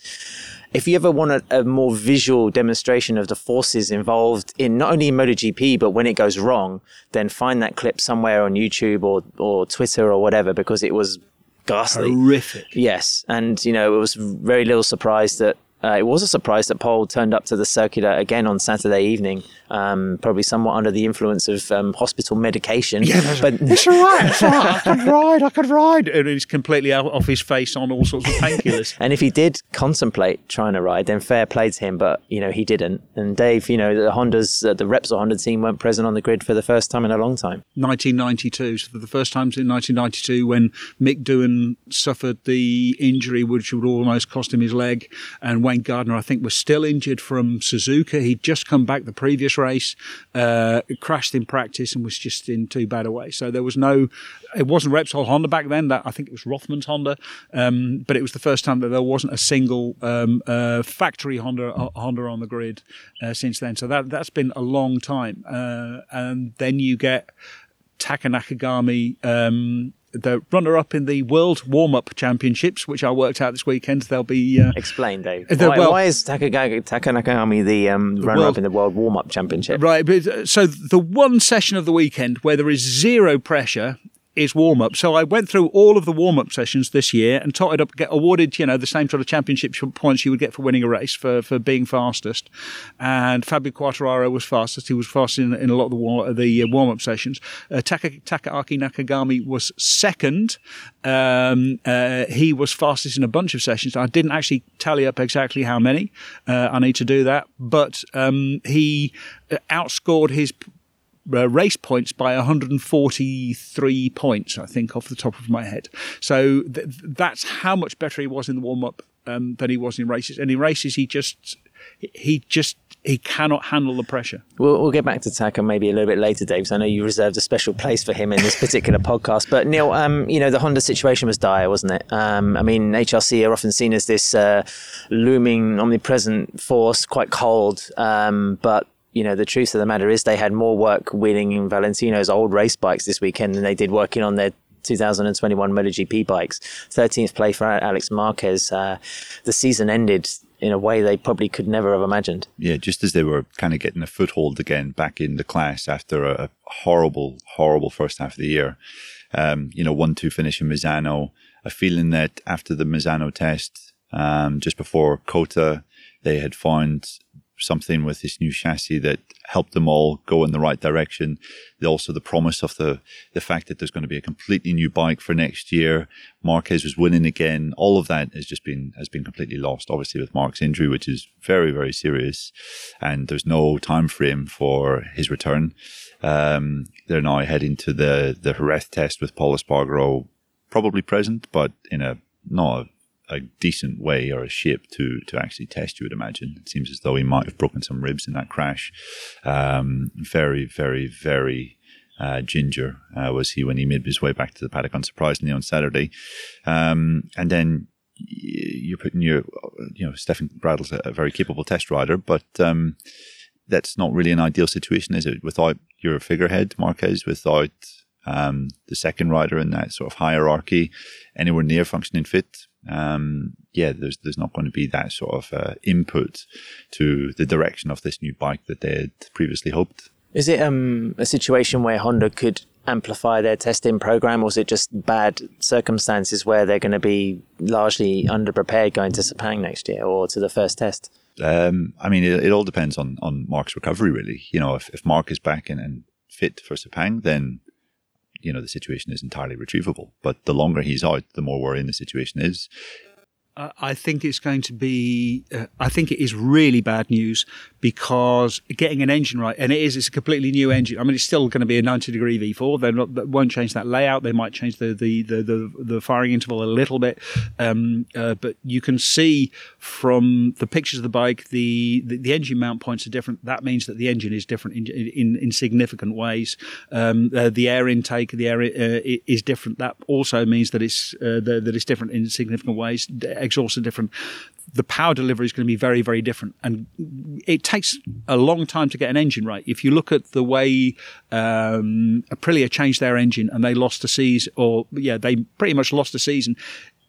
if you ever want a, a, more visual demonstration of the forces involved in not only in MotoGP, but when it goes wrong, then find that clip somewhere on YouTube or, or Twitter or whatever, because it was ghastly. Horrific. Yes. And, you know, it was very little surprise that uh, it was a surprise that Pol turned up to the circular again on Saturday evening, um, probably somewhat under the influence of um, hospital medication. Yeah, but it's all right. It's all right. I could ride. I could ride. And he's completely off his face on all sorts of painkillers. and if he did contemplate trying to ride, then fair play to him. But you know he didn't. And Dave, you know the Hondas, uh, the Repsol Honda team weren't present on the grid for the first time in a long time. 1992. So for the first time in 1992, when Mick Doohan suffered the injury which would almost cost him his leg, and Wayne Gardner, I think, was still injured from Suzuka. He'd just come back the previous race, uh, crashed in practice, and was just in too bad a way. So there was no, it wasn't Repsol Honda back then. That I think it was Rothman's Honda, um, but it was the first time that there wasn't a single um, uh, factory Honda uh, Honda on the grid uh, since then. So that that's been a long time. Uh, and then you get Taka Nakagami um, the runner up in the World Warm Up Championships, which I worked out this weekend. They'll be. Uh, Explain, Dave. The, why, well, why, is Taka, Taka Nakagami the um, runner world, up in the World Warm Up Championship? Right. But, uh, so the one session of the weekend where there is zero pressure is warm up. So I went through all of the warm up sessions this year and totted up, get awarded, you know, the same sort of championship points you would get for winning a race for, for being fastest. And Fabio Quartararo was fastest. He was fastest in, in a lot of the, war, the uh, warm up sessions. Uh, Taka, Takaaki Nakagami was second. Um, uh, he was fastest in a bunch of sessions. I didn't actually tally up exactly how many. Uh, I need to do that. But um, he uh, outscored his uh, race points by 143 points, I think, off the top of my head. So th- that's how much better he was in the warm up um, than he was in races. And in races, he just he just he cannot handle the pressure. We'll, we'll get back to Taka maybe a little bit later, Dave. Because I know you reserved a special place for him in this particular podcast. But Neil, um, you know the Honda situation was dire, wasn't it? Um, I mean, HRC are often seen as this uh, looming, omnipresent force, quite cold, um, but you know, the truth of the matter is they had more work in Valentino's old race bikes this weekend than they did working on their 2021 MotoGP bikes. 13th place for Alex Marquez. Uh, the season ended in a way they probably could never have imagined. Yeah, just as they were kind of getting a foothold again back in the class after a horrible, horrible first half of the year. Um, you know, one two finish in Misano. A feeling that after the Misano test, um, just before COTA, they had found something with this new chassis that helped them all go in the right direction. Also, the promise of the the fact that there's going to be a completely new bike for next year. Marquez was winning again. All of that has just been has been completely lost. Obviously, with Marc's injury, which is very very serious, and there's no time frame for his return. Um, they're now heading to the the Jerez test with Pol Espargaro, probably present, but in a not a a decent way or a shape to to actually test. You would imagine. It seems as though he might have broken some ribs in that crash. Um, very, very, very uh, ginger uh, was he when he made his way back to the paddock, unsurprisingly on Saturday. Um, and then you're putting your, you know, Stefan Bradl's a, a very capable test rider, but um, that's not really an ideal situation, is it? Without your figurehead, Marquez, without um, the second rider in that sort of hierarchy anywhere near functioning fit, um, yeah, there's there's not going to be that sort of uh, input to the direction of this new bike that they had previously hoped. Is it um, a situation where Honda could amplify their testing program, or is it just bad circumstances where they're going to be largely underprepared going to Sepang next year or to the first test? Um, I mean, it, it, all depends on on Marc's recovery, really. You know, if, if Mark is back and, and fit for Sepang, then you know the situation is entirely retrievable. But the longer he's out, the more worrying the situation is. I think it's going to be. Uh, I think it is really bad news because getting an engine right, and it is, it's a completely new engine. I mean, it's still going to be a 90 degree V4. They won't change that layout. They might change the the the, the, the firing interval a little bit, um, uh, but you can see from the pictures of the bike, the, the, the engine mount points are different. That means that the engine is different in in, in significant ways. Um, uh, the air intake, the air uh, is different. That also means that it's uh, that it's different in significant ways exhausts are different. The power delivery is going to be very, very different. And it takes a long time to get an engine right. If you look at the way um, Aprilia changed their engine and they lost a season, or yeah, they pretty much lost a season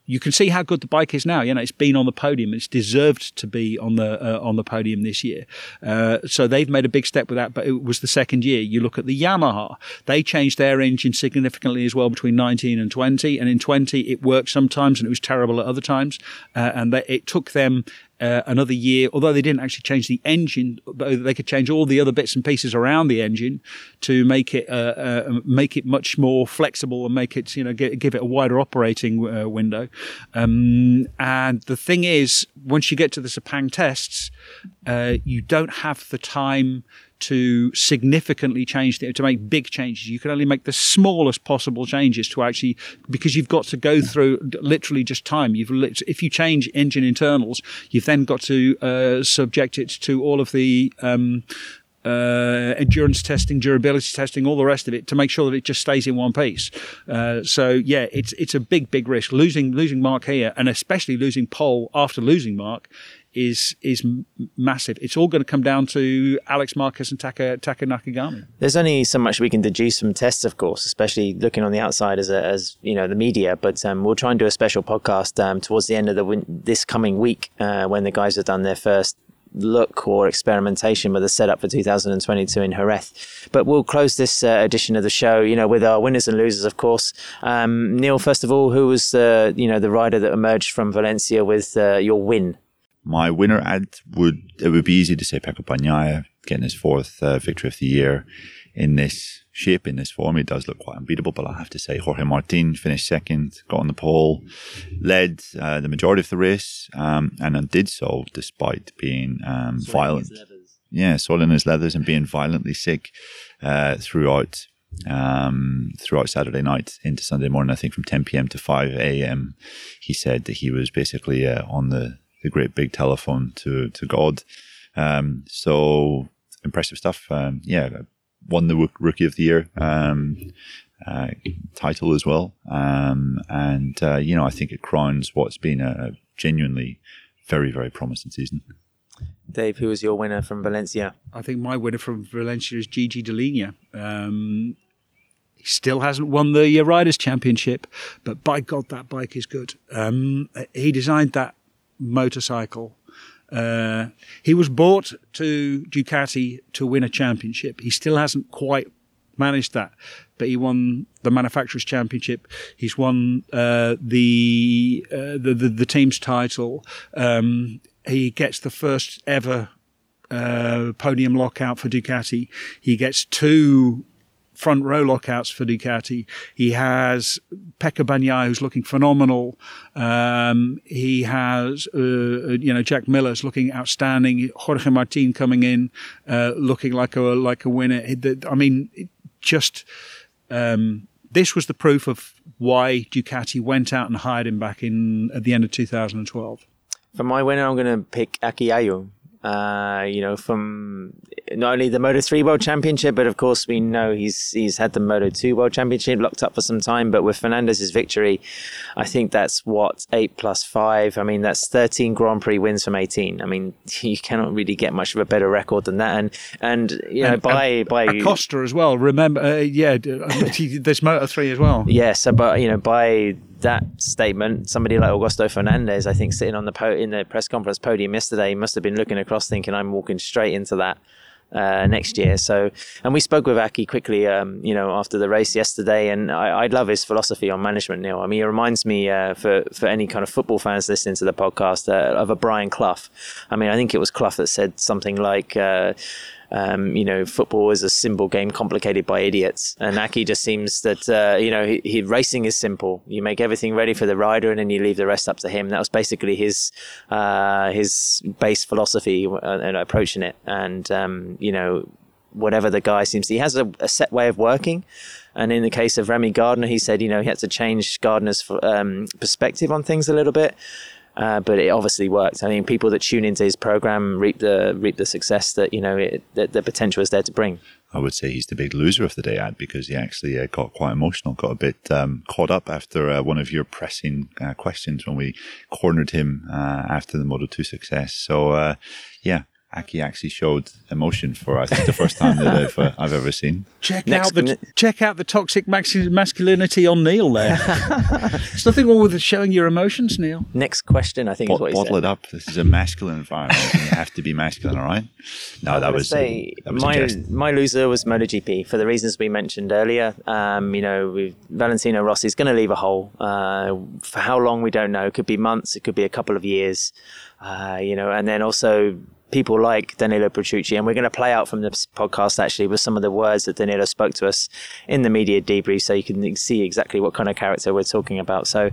you can see how good the bike is now. You know, it's been on the podium. It's deserved to be on the uh, on the podium this year. Uh, so they've made a big step with that. But it was the second year. You look at the Yamaha; they changed their engine significantly as well between 19 and 20. And in 20, it worked sometimes, and it was terrible at other times. Uh, and they, it took them uh, another year, although they didn't actually change the engine, but they could change all the other bits and pieces around the engine to make it uh, uh, make it much more flexible and make it you know give, give it a wider operating uh, window. Um, and the thing is, once you get to the Sepang tests, uh, you don't have the time to significantly change to make big changes. You can only make the smallest possible changes to actually because you've got to go through literally just time. You've if you change engine internals, you've then got to uh, subject it to all of the um, uh, endurance testing, durability testing, all the rest of it to make sure that it just stays in one piece. Uh, so yeah, it's it's a big big risk losing losing Marc here, and especially losing Pol after losing Marc is is massive. It's all going to come down to Alex Marquez and Taka, Taka Nakagami. There's only so much we can deduce from tests, of course, especially looking on the outside as a, as you know the media. But um, we'll try and do a special podcast um, towards the end of the win- this coming week uh, when the guys have done their first look or experimentation with the setup for 2022 in Jerez. But we'll close this uh, edition of the show, you know, with our winners and losers, of course. Um, Neil, first of all, who was uh, you know the rider that emerged from Valencia with uh, your win? My winner ad would it would be easy to say Pecco Bagnaia getting his fourth uh, victory of the year in this shape in this form. He does look quite unbeatable, but I have to say Jorge Martin finished second, got on the pole, led uh, the majority of the race, um, and did so despite being um, violent. Yeah, soiling his leathers and being violently sick uh, throughout um, throughout Saturday night into Sunday morning. I think from 10 p.m. to 5 a.m. He said that he was basically uh, on the the great big telephone to to God. Um, so impressive stuff. Um, yeah, won the Rookie of the Year um, uh, title as well, um, and uh, you know I think it crowns what's been a genuinely very very promising season. Dave, who was your winner from Valencia? I think my winner from Valencia is Gigi Dall'Igna. Um, he still hasn't won the Riders' Championship, but by God, that bike is good. Um, he designed that motorcycle. Uh, he was bought to Ducati to win a championship. He still hasn't quite managed that, but he won the manufacturers championship. He's won uh, the, uh, the, the the team's title. Um, he gets the first ever uh, podium lockout for Ducati. He gets two front row lockouts for Ducati. He has Pecco Bagnaia, who's looking phenomenal. Um, he has, uh, uh, you know, Jack Miller's looking outstanding. Jorge Martin coming in, uh, looking like a like a winner. I mean, just um, this was the proof of why Ducati went out and hired him back in at the end of 2012. For my winner, I'm going to pick Aki Ajo. Uh, you know, from not only the Moto 3 World Championship, but of course we know he's he's had the Moto 2 World Championship locked up for some time. But with Fernandez's victory, I think that's what eight plus five. I mean, that's 13 Grand Prix wins from 18. I mean, you cannot really get much of a better record than that. And and you know, and, by and by Acosta as well. Remember, uh, yeah, there's Moto 3 as well. Yes, yeah, so, but you know, by that statement, somebody like Augusto Fernandez, I think, sitting on the po- in the press conference podium yesterday, must have been looking across, thinking, "I'm walking straight into that." uh, next year. So, and we spoke with Aki quickly, um, you know, after the race yesterday, and I, I, love his philosophy on management. Neil, I mean, he reminds me uh, for for any kind of football fans listening to the podcast uh, of a Brian Clough. I mean, I think it was Clough that said something like. Um, you know, football is a simple game complicated by idiots. And Aki just seems that, uh, you know, he, he, racing is simple. You make everything ready for the rider and then you leave the rest up to him. That was basically his, uh, his base philosophy and uh, approaching it. And, um, you know, whatever the guy seems to, he has a, a, set way of working. And in the case of Remy Gardner, he said, you know, he had to change Gardner's um, perspective on things a little bit. Uh, but it obviously worked. I mean, people that tune into his program reap the reap the success that you know it, that the potential is there to bring. I would say he's the big loser of the day, Ad, because he actually uh, got quite emotional, got a bit um, caught up after uh, one of your pressing uh, questions when we cornered him uh, after the Moto 2 success. So, uh, yeah, Aki actually showed emotion for I think the first time that I've, uh, I've ever seen. Check Next out the minute. check out the toxic masculinity on Neil there. There's nothing wrong with showing your emotions, Neil. Next question, I think, Bo- is what bottle said. it up. This is a masculine environment. you have to be masculine, all right? No, that was, say, that was my my loser was MotoGP for the reasons we mentioned earlier. Um, you know, Valentino Rossi is going to leave a hole. Uh, for how long we don't know. It could be months. It could be a couple of years. Uh, you know, and then also people like Danilo Petrucci, and we're going to play out from this podcast actually with some of the words that Danilo spoke to us in the media debrief, so you can see exactly what kind of character we're talking about. So,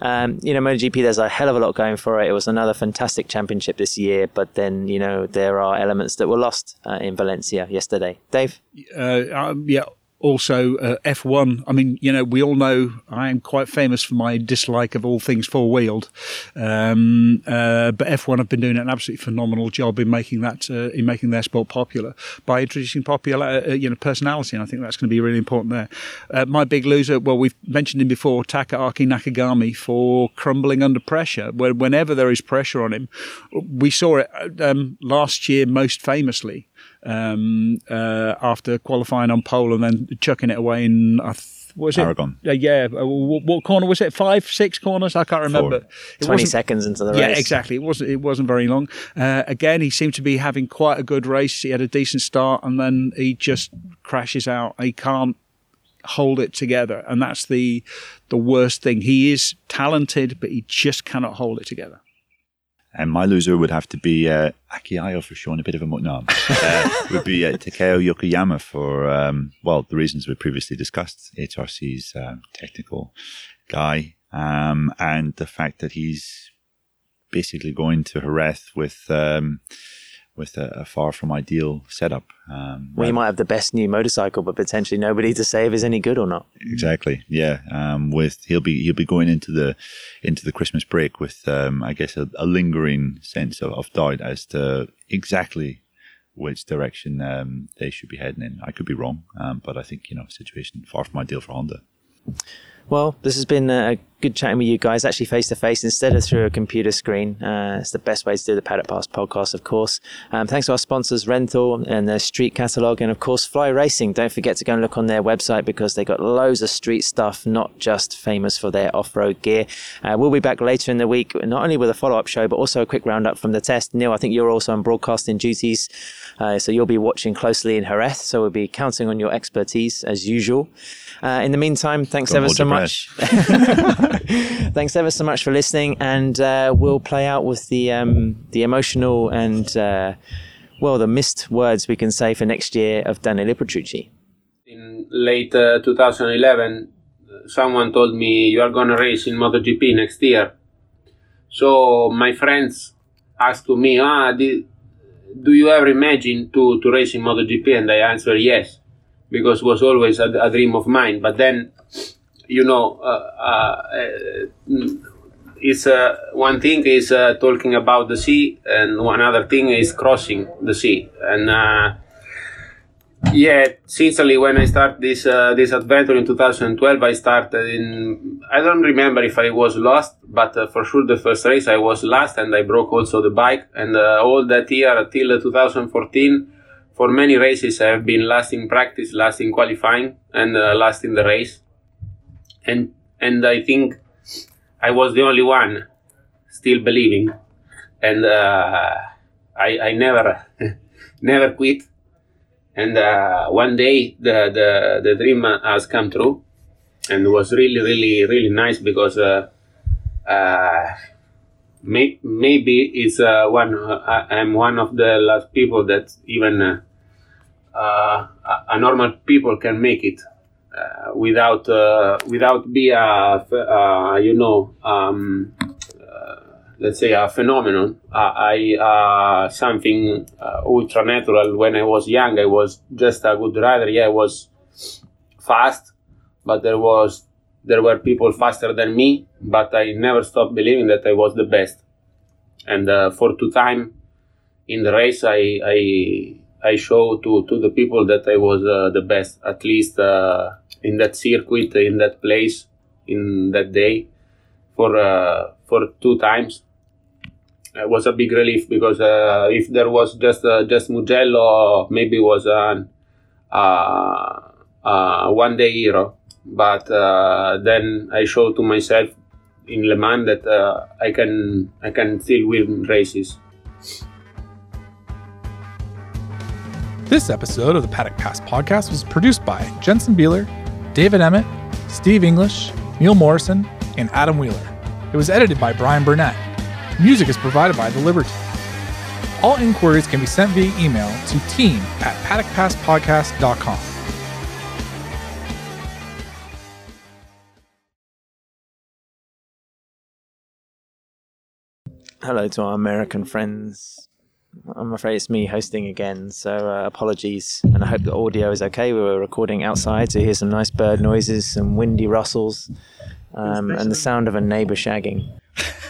um, you know, MotoGP, there's a hell of a lot going for it. It was another fantastic championship this year, but then you know there are elements that were lost uh, in Valencia yesterday. Dave, uh, um, yeah also uh, F1. I mean, you know, we all know I am quite famous for my dislike of all things four wheeled, um, uh, but F1 have been doing an absolutely phenomenal job in making that uh, in making their sport popular by introducing popular, uh, you know, personality, and I think that's going to be really important there. Uh, my big loser, well, we've mentioned him before, Takaaki Nakagami, for crumbling under pressure. Whenever there is pressure on him, we saw it um, last year most famously um, uh, after qualifying on pole and then chucking it away in. Uh, was it Aragon? Uh, yeah. Uh, what, what, corner was it? Five, six corners? I can't remember. It Twenty seconds into the race. Yeah, exactly. It wasn't. It wasn't very long. Uh, again, he seemed to be having quite a good race. He had a decent start, and then he just crashes out. He can't hold it together, and that's the the worst thing. He is talented, but he just cannot hold it together. And my loser would have to be uh, Aki for showing a bit of a no, uh, would be uh, Takeo Yokoyama for um, well the reasons we previously discussed. HRC's uh, technical guy, um, and the fact that he's basically going to Jerez with um, with a, a, far from ideal setup. Um, well, he might have the best new motorcycle, but potentially nobody to say if it's any good or not. Exactly. Yeah. Um, with he'll be he'll be going into the into the Christmas break with um, I guess a, a lingering sense of, of, doubt as to exactly which direction um, they should be heading in. I could be wrong, um, but I think you know situation far from ideal for Honda. Well, this has been a good chatting with you guys, actually face to face instead of through a computer screen. Uh, it's the best way to do the Paddock Pass podcast, of course. Um, thanks to our sponsors, Renthal and their street catalog, and of course, Fly Racing. Don't forget to go and look on their website because they got loads of street stuff, not just famous for their off road gear. Uh, we'll be back later in the week, not only with a follow up show, but also a quick roundup from the test. Neil, I think you're also on broadcasting duties, uh, so you'll be watching closely in Jerez, so we'll be counting on your expertise as usual. Uh, in the meantime, thanks ever so much. thanks ever so much for listening, and uh, we'll play out with the um, the emotional and uh, well the missed words we can say for next year of Danilo Petrucci. In late uh, 2011, someone told me you are going to race in MotoGP next year. So my friends asked to me, ah, did, do you ever imagine to, to race in MotoGP? And I answered yes because it was always a, a dream of mine. But then, you know, uh, uh, it's uh, one thing is uh, talking about the sea, and one other thing is crossing the sea. And uh, yeah, sincerely, when I started this uh, this adventure in 2012, I started in. I don't remember if I was lost, but for sure the first race I was last, and I broke also the bike. And all that year till 2014 for many races I have been last in practice, last in qualifying, and uh, last in the race. And and I think I was the only one still believing, and uh, I I never never quit. And uh, one day the, the the dream has come true, and was really really really nice because uh, uh, may, maybe it's uh, one I'm one of the last people that even uh, a normal people can make it uh, without uh, without be a uh, you know um, uh, let's say a phenomenon. I uh, something uh, ultra natural. When I was young, I was just a good rider. Yeah, I was fast, but there was there were people faster than me. But I never stopped believing that I was the best. And for two time in the race, I I I show to to the people that I was the best, at least in that circuit, in that place, in that day, for uh, for two times. It was a big relief because uh, if there was just uh, just Mugello, maybe was an uh, uh, one day hero. But uh, then I showed to myself in Le Mans that I can I can still win races. This episode of the Paddock Pass podcast was produced by Jensen Beeler, David Emmett, Steve English, Neil Morrison, and Adam Wheeler. It was edited by Brian Burnett. Music is provided by The Liberty. All inquiries can be sent via email to team at paddockpasspodcast.com. Hello to our American friends. I'm afraid it's me hosting again, so uh, apologies. And I hope the audio is okay. We were recording outside, so you hear some nice bird noises, some windy rustles, um, and the sound of a neighbour shagging.